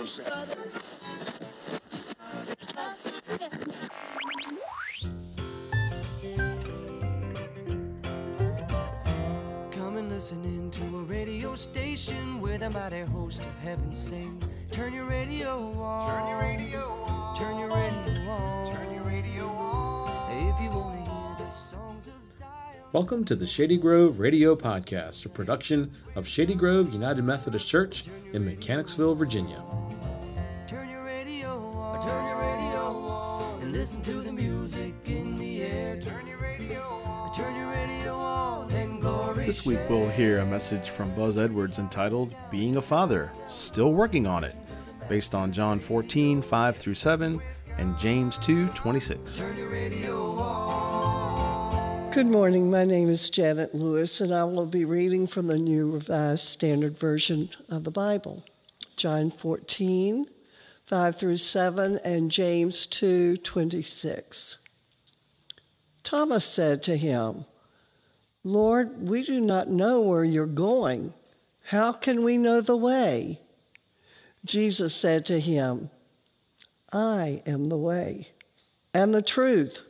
Come and listen in to a radio station where the mighty host of heaven sing. Turn your radio on. Turn your radio on. Turn your radio on. Turn your radio on. If you want to hear the songs of Zion. Welcome to the Shady Grove Radio Podcast, a production of Shady Grove United Methodist Church in Mechanicsville, Virginia. Turn your radio on. And listen to the music in the air. Turn your radio on. Turn your radio on. And glory. This week we'll hear a message from Buzz Edwards entitled Being a Father, Still Working on It, based on John 14, 5 through 7, and James 2, 26. Turn your radio on. Good morning. My name is Janet Lewis, and I will be reading from the New Revised Standard Version of the Bible John 14, 5 through 7, and James 2, 26. Thomas said to him, Lord, we do not know where you're going. How can we know the way? Jesus said to him, I am the way and the truth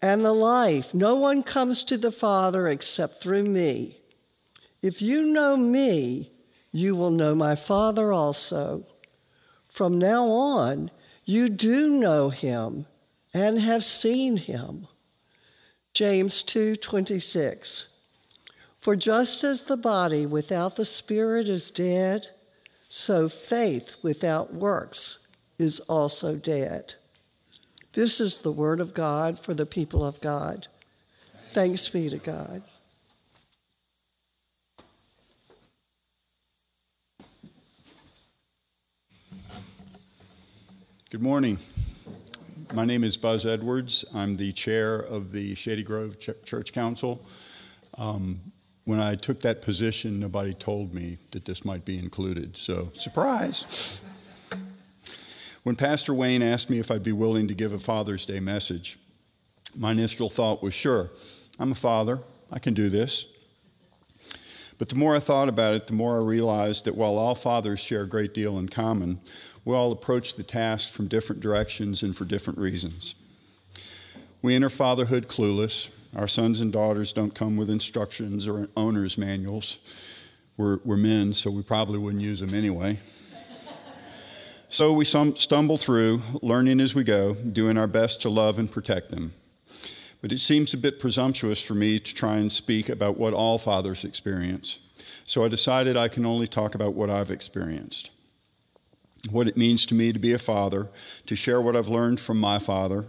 and the life. No one comes to the Father except through me. If you know me, you will know my Father also. From now on, you do know him and have seen him. James 2:26 For just as the body without the spirit is dead, so faith without works is also dead. This is the word of God for the people of God. Thanks be to God. Good morning. My name is Buzz Edwards. I'm the chair of the Shady Grove Ch- Church Council. Um, when I took that position, nobody told me that this might be included, so surprise. When Pastor Wayne asked me if I'd be willing to give a Father's Day message, my initial thought was sure, I'm a father, I can do this. But the more I thought about it, the more I realized that while all fathers share a great deal in common, we all approach the task from different directions and for different reasons. We enter fatherhood clueless. Our sons and daughters don't come with instructions or owner's manuals. We're, we're men, so we probably wouldn't use them anyway. So we stumble through, learning as we go, doing our best to love and protect them. But it seems a bit presumptuous for me to try and speak about what all fathers experience. So I decided I can only talk about what I've experienced. What it means to me to be a father, to share what I've learned from my father,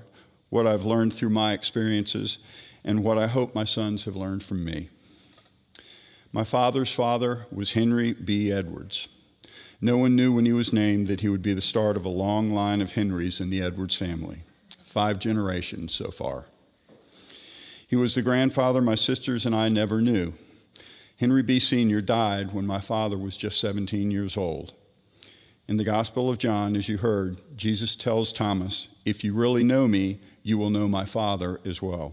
what I've learned through my experiences, and what I hope my sons have learned from me. My father's father was Henry B. Edwards. No one knew when he was named that he would be the start of a long line of Henrys in the Edwards family. Five generations so far. He was the grandfather my sisters and I never knew. Henry B. Sr. died when my father was just 17 years old. In the Gospel of John, as you heard, Jesus tells Thomas, If you really know me, you will know my Father as well.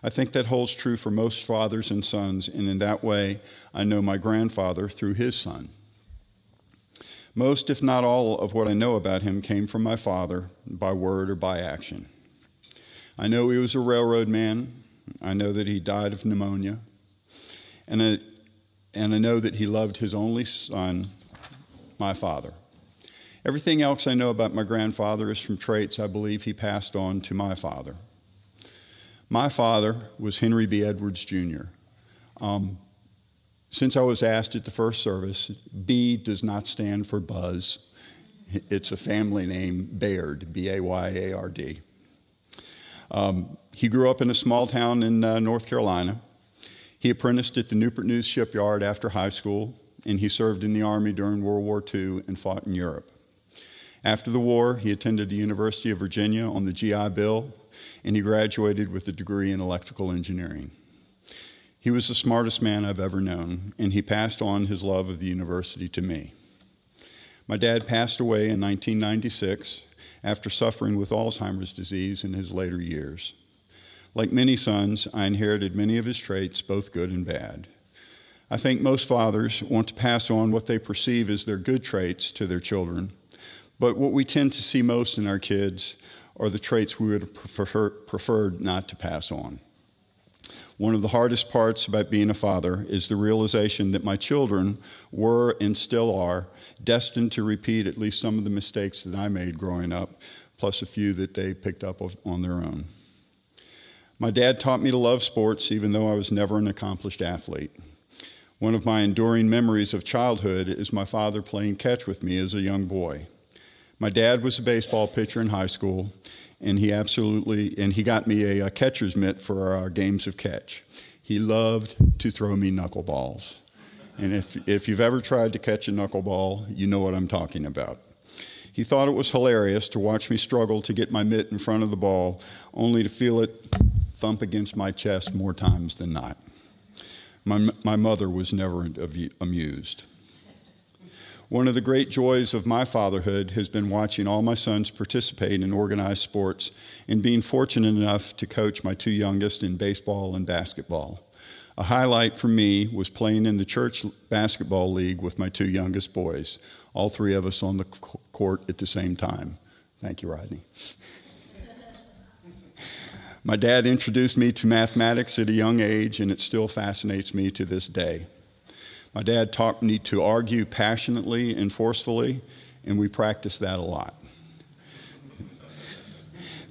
I think that holds true for most fathers and sons, and in that way, I know my grandfather through his son. Most, if not all, of what I know about him came from my father by word or by action. I know he was a railroad man. I know that he died of pneumonia. And I, and I know that he loved his only son, my father. Everything else I know about my grandfather is from traits I believe he passed on to my father. My father was Henry B. Edwards Jr. Um, since I was asked at the first service, B does not stand for Buzz. It's a family name, Bayard, B A Y A R D. Um, he grew up in a small town in uh, North Carolina. He apprenticed at the Newport News shipyard after high school, and he served in the Army during World War II and fought in Europe. After the war, he attended the University of Virginia on the GI Bill, and he graduated with a degree in electrical engineering. He was the smartest man I've ever known, and he passed on his love of the university to me. My dad passed away in 1996 after suffering with Alzheimer's disease in his later years. Like many sons, I inherited many of his traits, both good and bad. I think most fathers want to pass on what they perceive as their good traits to their children, But what we tend to see most in our kids are the traits we would have prefer, preferred not to pass on. One of the hardest parts about being a father is the realization that my children were and still are destined to repeat at least some of the mistakes that I made growing up, plus a few that they picked up on their own. My dad taught me to love sports, even though I was never an accomplished athlete. One of my enduring memories of childhood is my father playing catch with me as a young boy. My dad was a baseball pitcher in high school, and he absolutely and he got me a, a catcher's mitt for our games of catch. He loved to throw me knuckleballs. And if, if you've ever tried to catch a knuckleball, you know what I'm talking about. He thought it was hilarious to watch me struggle to get my mitt in front of the ball, only to feel it thump against my chest more times than not. My, my mother was never amused. One of the great joys of my fatherhood has been watching all my sons participate in organized sports and being fortunate enough to coach my two youngest in baseball and basketball. A highlight for me was playing in the church basketball league with my two youngest boys, all three of us on the court at the same time. Thank you, Rodney. my dad introduced me to mathematics at a young age, and it still fascinates me to this day. My dad taught me to argue passionately and forcefully, and we practiced that a lot.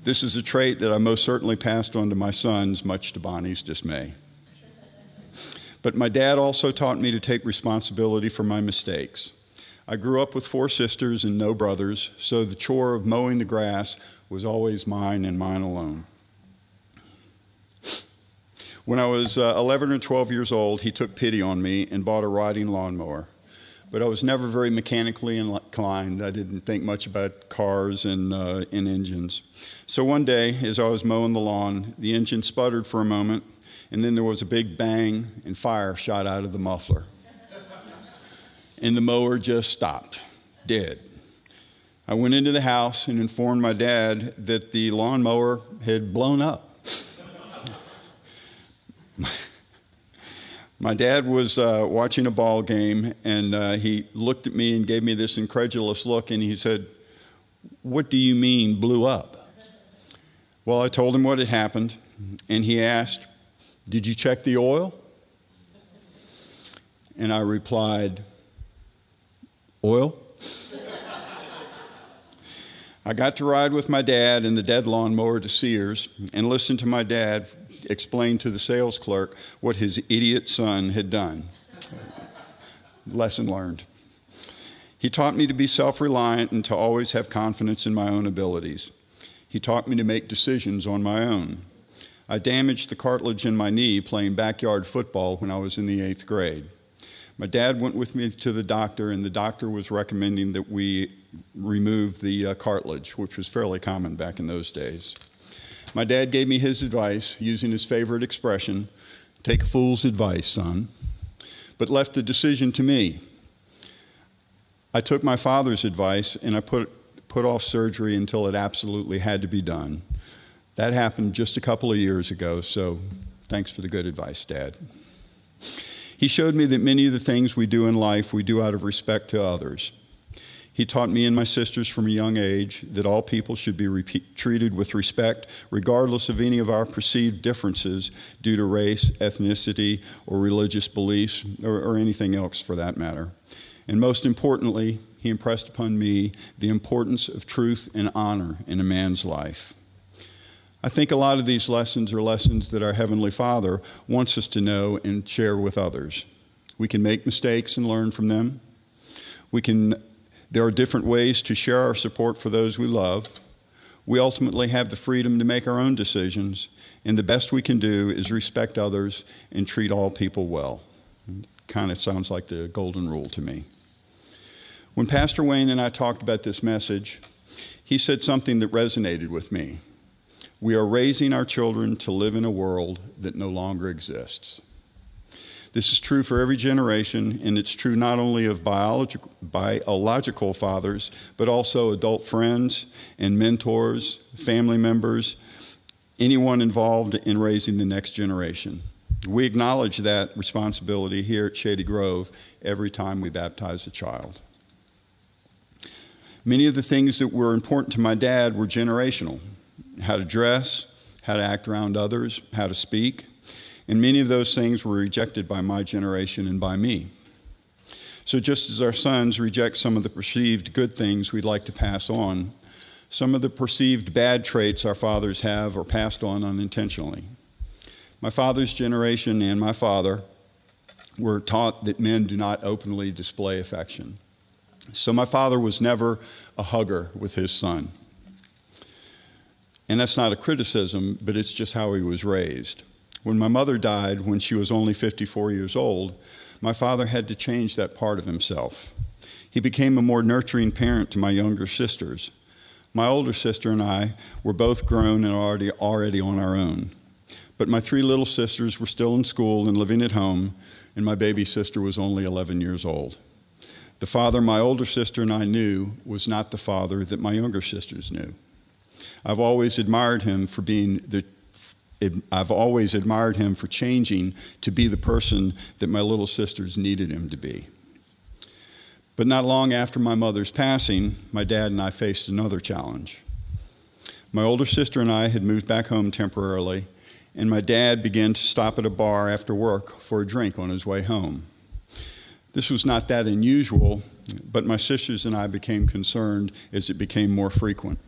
This is a trait that I most certainly passed on to my sons, much to Bonnie's dismay. But my dad also taught me to take responsibility for my mistakes. I grew up with four sisters and no brothers, so the chore of mowing the grass was always mine and mine alone. When I was uh, 11 or 12 years old, he took pity on me and bought a riding lawnmower. But I was never very mechanically inclined. I didn't think much about cars and, uh, and engines. So one day, as I was mowing the lawn, the engine sputtered for a moment, and then there was a big bang, and fire shot out of the muffler. and the mower just stopped, dead. I went into the house and informed my dad that the lawnmower had blown up. my dad was uh, watching a ball game and uh, he looked at me and gave me this incredulous look and he said, What do you mean blew up? Well, I told him what had happened and he asked, Did you check the oil? And I replied, Oil? I got to ride with my dad in the dead lawnmower to Sears and listen to my dad explain to the sales clerk what his idiot son had done. Lesson learned. He taught me to be self reliant and to always have confidence in my own abilities. He taught me to make decisions on my own. I damaged the cartilage in my knee playing backyard football when I was in the eighth grade. My dad went with me to the doctor, and the doctor was recommending that we remove the uh, cartilage, which was fairly common back in those days. My dad gave me his advice using his favorite expression take a fool's advice, son, but left the decision to me. I took my father's advice and I put, put off surgery until it absolutely had to be done. That happened just a couple of years ago, so thanks for the good advice, Dad. He showed me that many of the things we do in life we do out of respect to others. He taught me and my sisters from a young age that all people should be repeat, treated with respect, regardless of any of our perceived differences due to race, ethnicity, or religious beliefs, or, or anything else for that matter. And most importantly, he impressed upon me the importance of truth and honor in a man's life. I think a lot of these lessons are lessons that our Heavenly Father wants us to know and share with others. We can make mistakes and learn from them. We can there are different ways to share our support for those we love. We ultimately have the freedom to make our own decisions, and the best we can do is respect others and treat all people well. Kind of sounds like the golden rule to me. When Pastor Wayne and I talked about this message, he said something that resonated with me. We are raising our children to live in a world that no longer exists. This is true for every generation, and it's true not only of biological, biological fathers, but also adult friends and mentors, family members, anyone involved in raising the next generation. We acknowledge that responsibility here at Shady Grove every time we baptize a child. Many of the things that were important to my dad were generational how to dress, how to act around others, how to speak. And many of those things were rejected by my generation and by me. So, just as our sons reject some of the perceived good things we'd like to pass on, some of the perceived bad traits our fathers have are passed on unintentionally. My father's generation and my father were taught that men do not openly display affection. So, my father was never a hugger with his son. And that's not a criticism, but it's just how he was raised. When my mother died when she was only 54 years old, my father had to change that part of himself. He became a more nurturing parent to my younger sisters. My older sister and I were both grown and already, already on our own. But my three little sisters were still in school and living at home, and my baby sister was only 11 years old. The father my older sister and I knew was not the father that my younger sisters knew. I've always admired him for being the I've always admired him for changing to be the person that my little sisters needed him to be. But not long after my mother's passing, my dad and I faced another challenge. My older sister and I had moved back home temporarily, and my dad began to stop at a bar after work for a drink on his way home. This was not that unusual, but my sisters and I became concerned as it became more frequent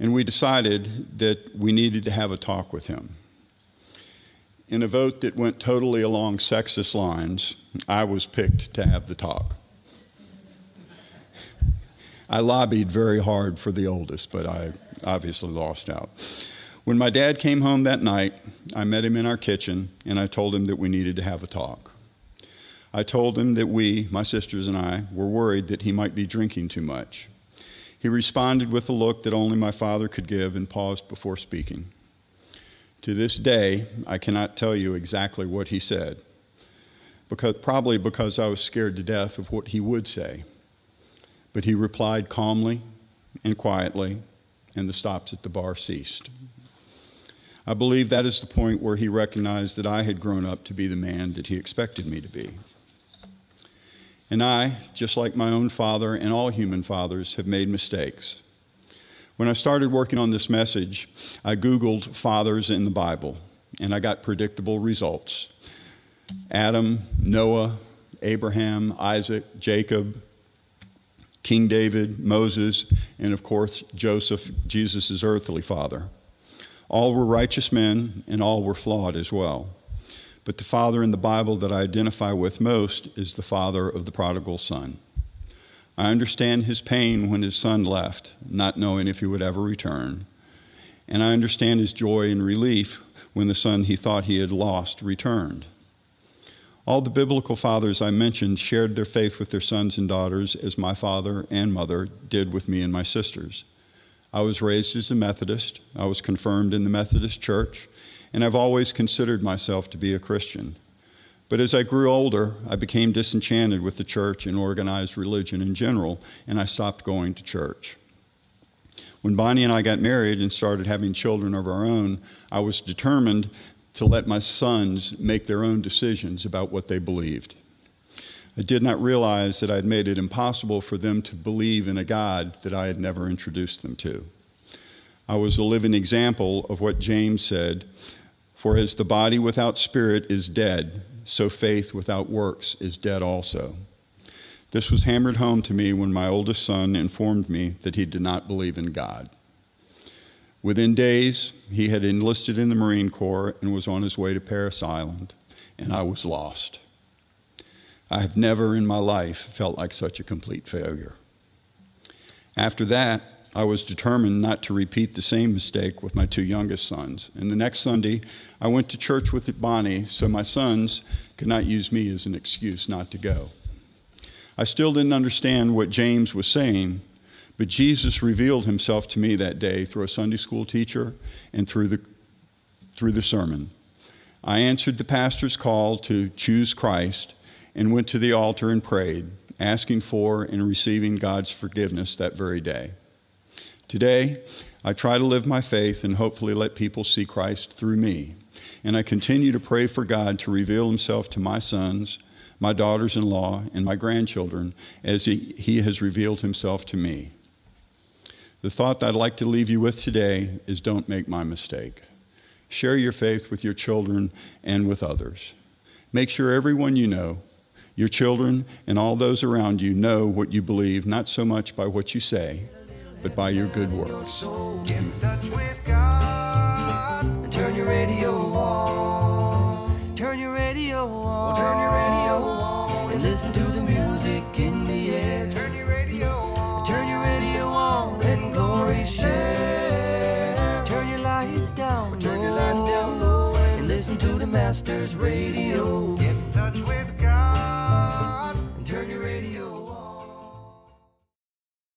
and we decided that we needed to have a talk with him. In a vote that went totally along sexist lines, I was picked to have the talk. I lobbied very hard for the oldest, but I obviously lost out. When my dad came home that night, I met him in our kitchen and I told him that we needed to have a talk. I told him that we, my sisters and I, were worried that he might be drinking too much. He responded with a look that only my father could give and paused before speaking. To this day, I cannot tell you exactly what he said, because, probably because I was scared to death of what he would say. But he replied calmly and quietly, and the stops at the bar ceased. I believe that is the point where he recognized that I had grown up to be the man that he expected me to be. And I, just like my own father and all human fathers, have made mistakes. When I started working on this message, I Googled fathers in the Bible, and I got predictable results Adam, Noah, Abraham, Isaac, Jacob, King David, Moses, and of course, Joseph, Jesus' earthly father. All were righteous men, and all were flawed as well. But the father in the Bible that I identify with most is the father of the prodigal son. I understand his pain when his son left, not knowing if he would ever return. And I understand his joy and relief when the son he thought he had lost returned. All the biblical fathers I mentioned shared their faith with their sons and daughters as my father and mother did with me and my sisters. I was raised as a Methodist. I was confirmed in the Methodist Church and I've always considered myself to be a Christian. But as I grew older, I became disenchanted with the church and organized religion in general, and I stopped going to church. When Bonnie and I got married and started having children of our own, I was determined to let my sons make their own decisions about what they believed. I did not realize that I had made it impossible for them to believe in a God that I had never introduced them to. I was a living example of what James said for as the body without spirit is dead, so faith without works is dead also. This was hammered home to me when my oldest son informed me that he did not believe in God. Within days, he had enlisted in the Marine Corps and was on his way to Parris Island, and I was lost. I have never in my life felt like such a complete failure. After that, I was determined not to repeat the same mistake with my two youngest sons. And the next Sunday, I went to church with Bonnie so my sons could not use me as an excuse not to go. I still didn't understand what James was saying, but Jesus revealed himself to me that day through a Sunday school teacher and through the, through the sermon. I answered the pastor's call to choose Christ and went to the altar and prayed, asking for and receiving God's forgiveness that very day. Today, I try to live my faith and hopefully let people see Christ through me. And I continue to pray for God to reveal himself to my sons, my daughters in law, and my grandchildren as he, he has revealed himself to me. The thought that I'd like to leave you with today is don't make my mistake. Share your faith with your children and with others. Make sure everyone you know, your children and all those around you, know what you believe, not so much by what you say, but by your good works. Get in touch with God. And turn your radio on. Turn your radio on. Turn your radio on. And listen to the music in the air. Turn your radio on. Turn your radio on. Let glory share. Turn your lights down. Turn your lights down low And listen to the Master's radio.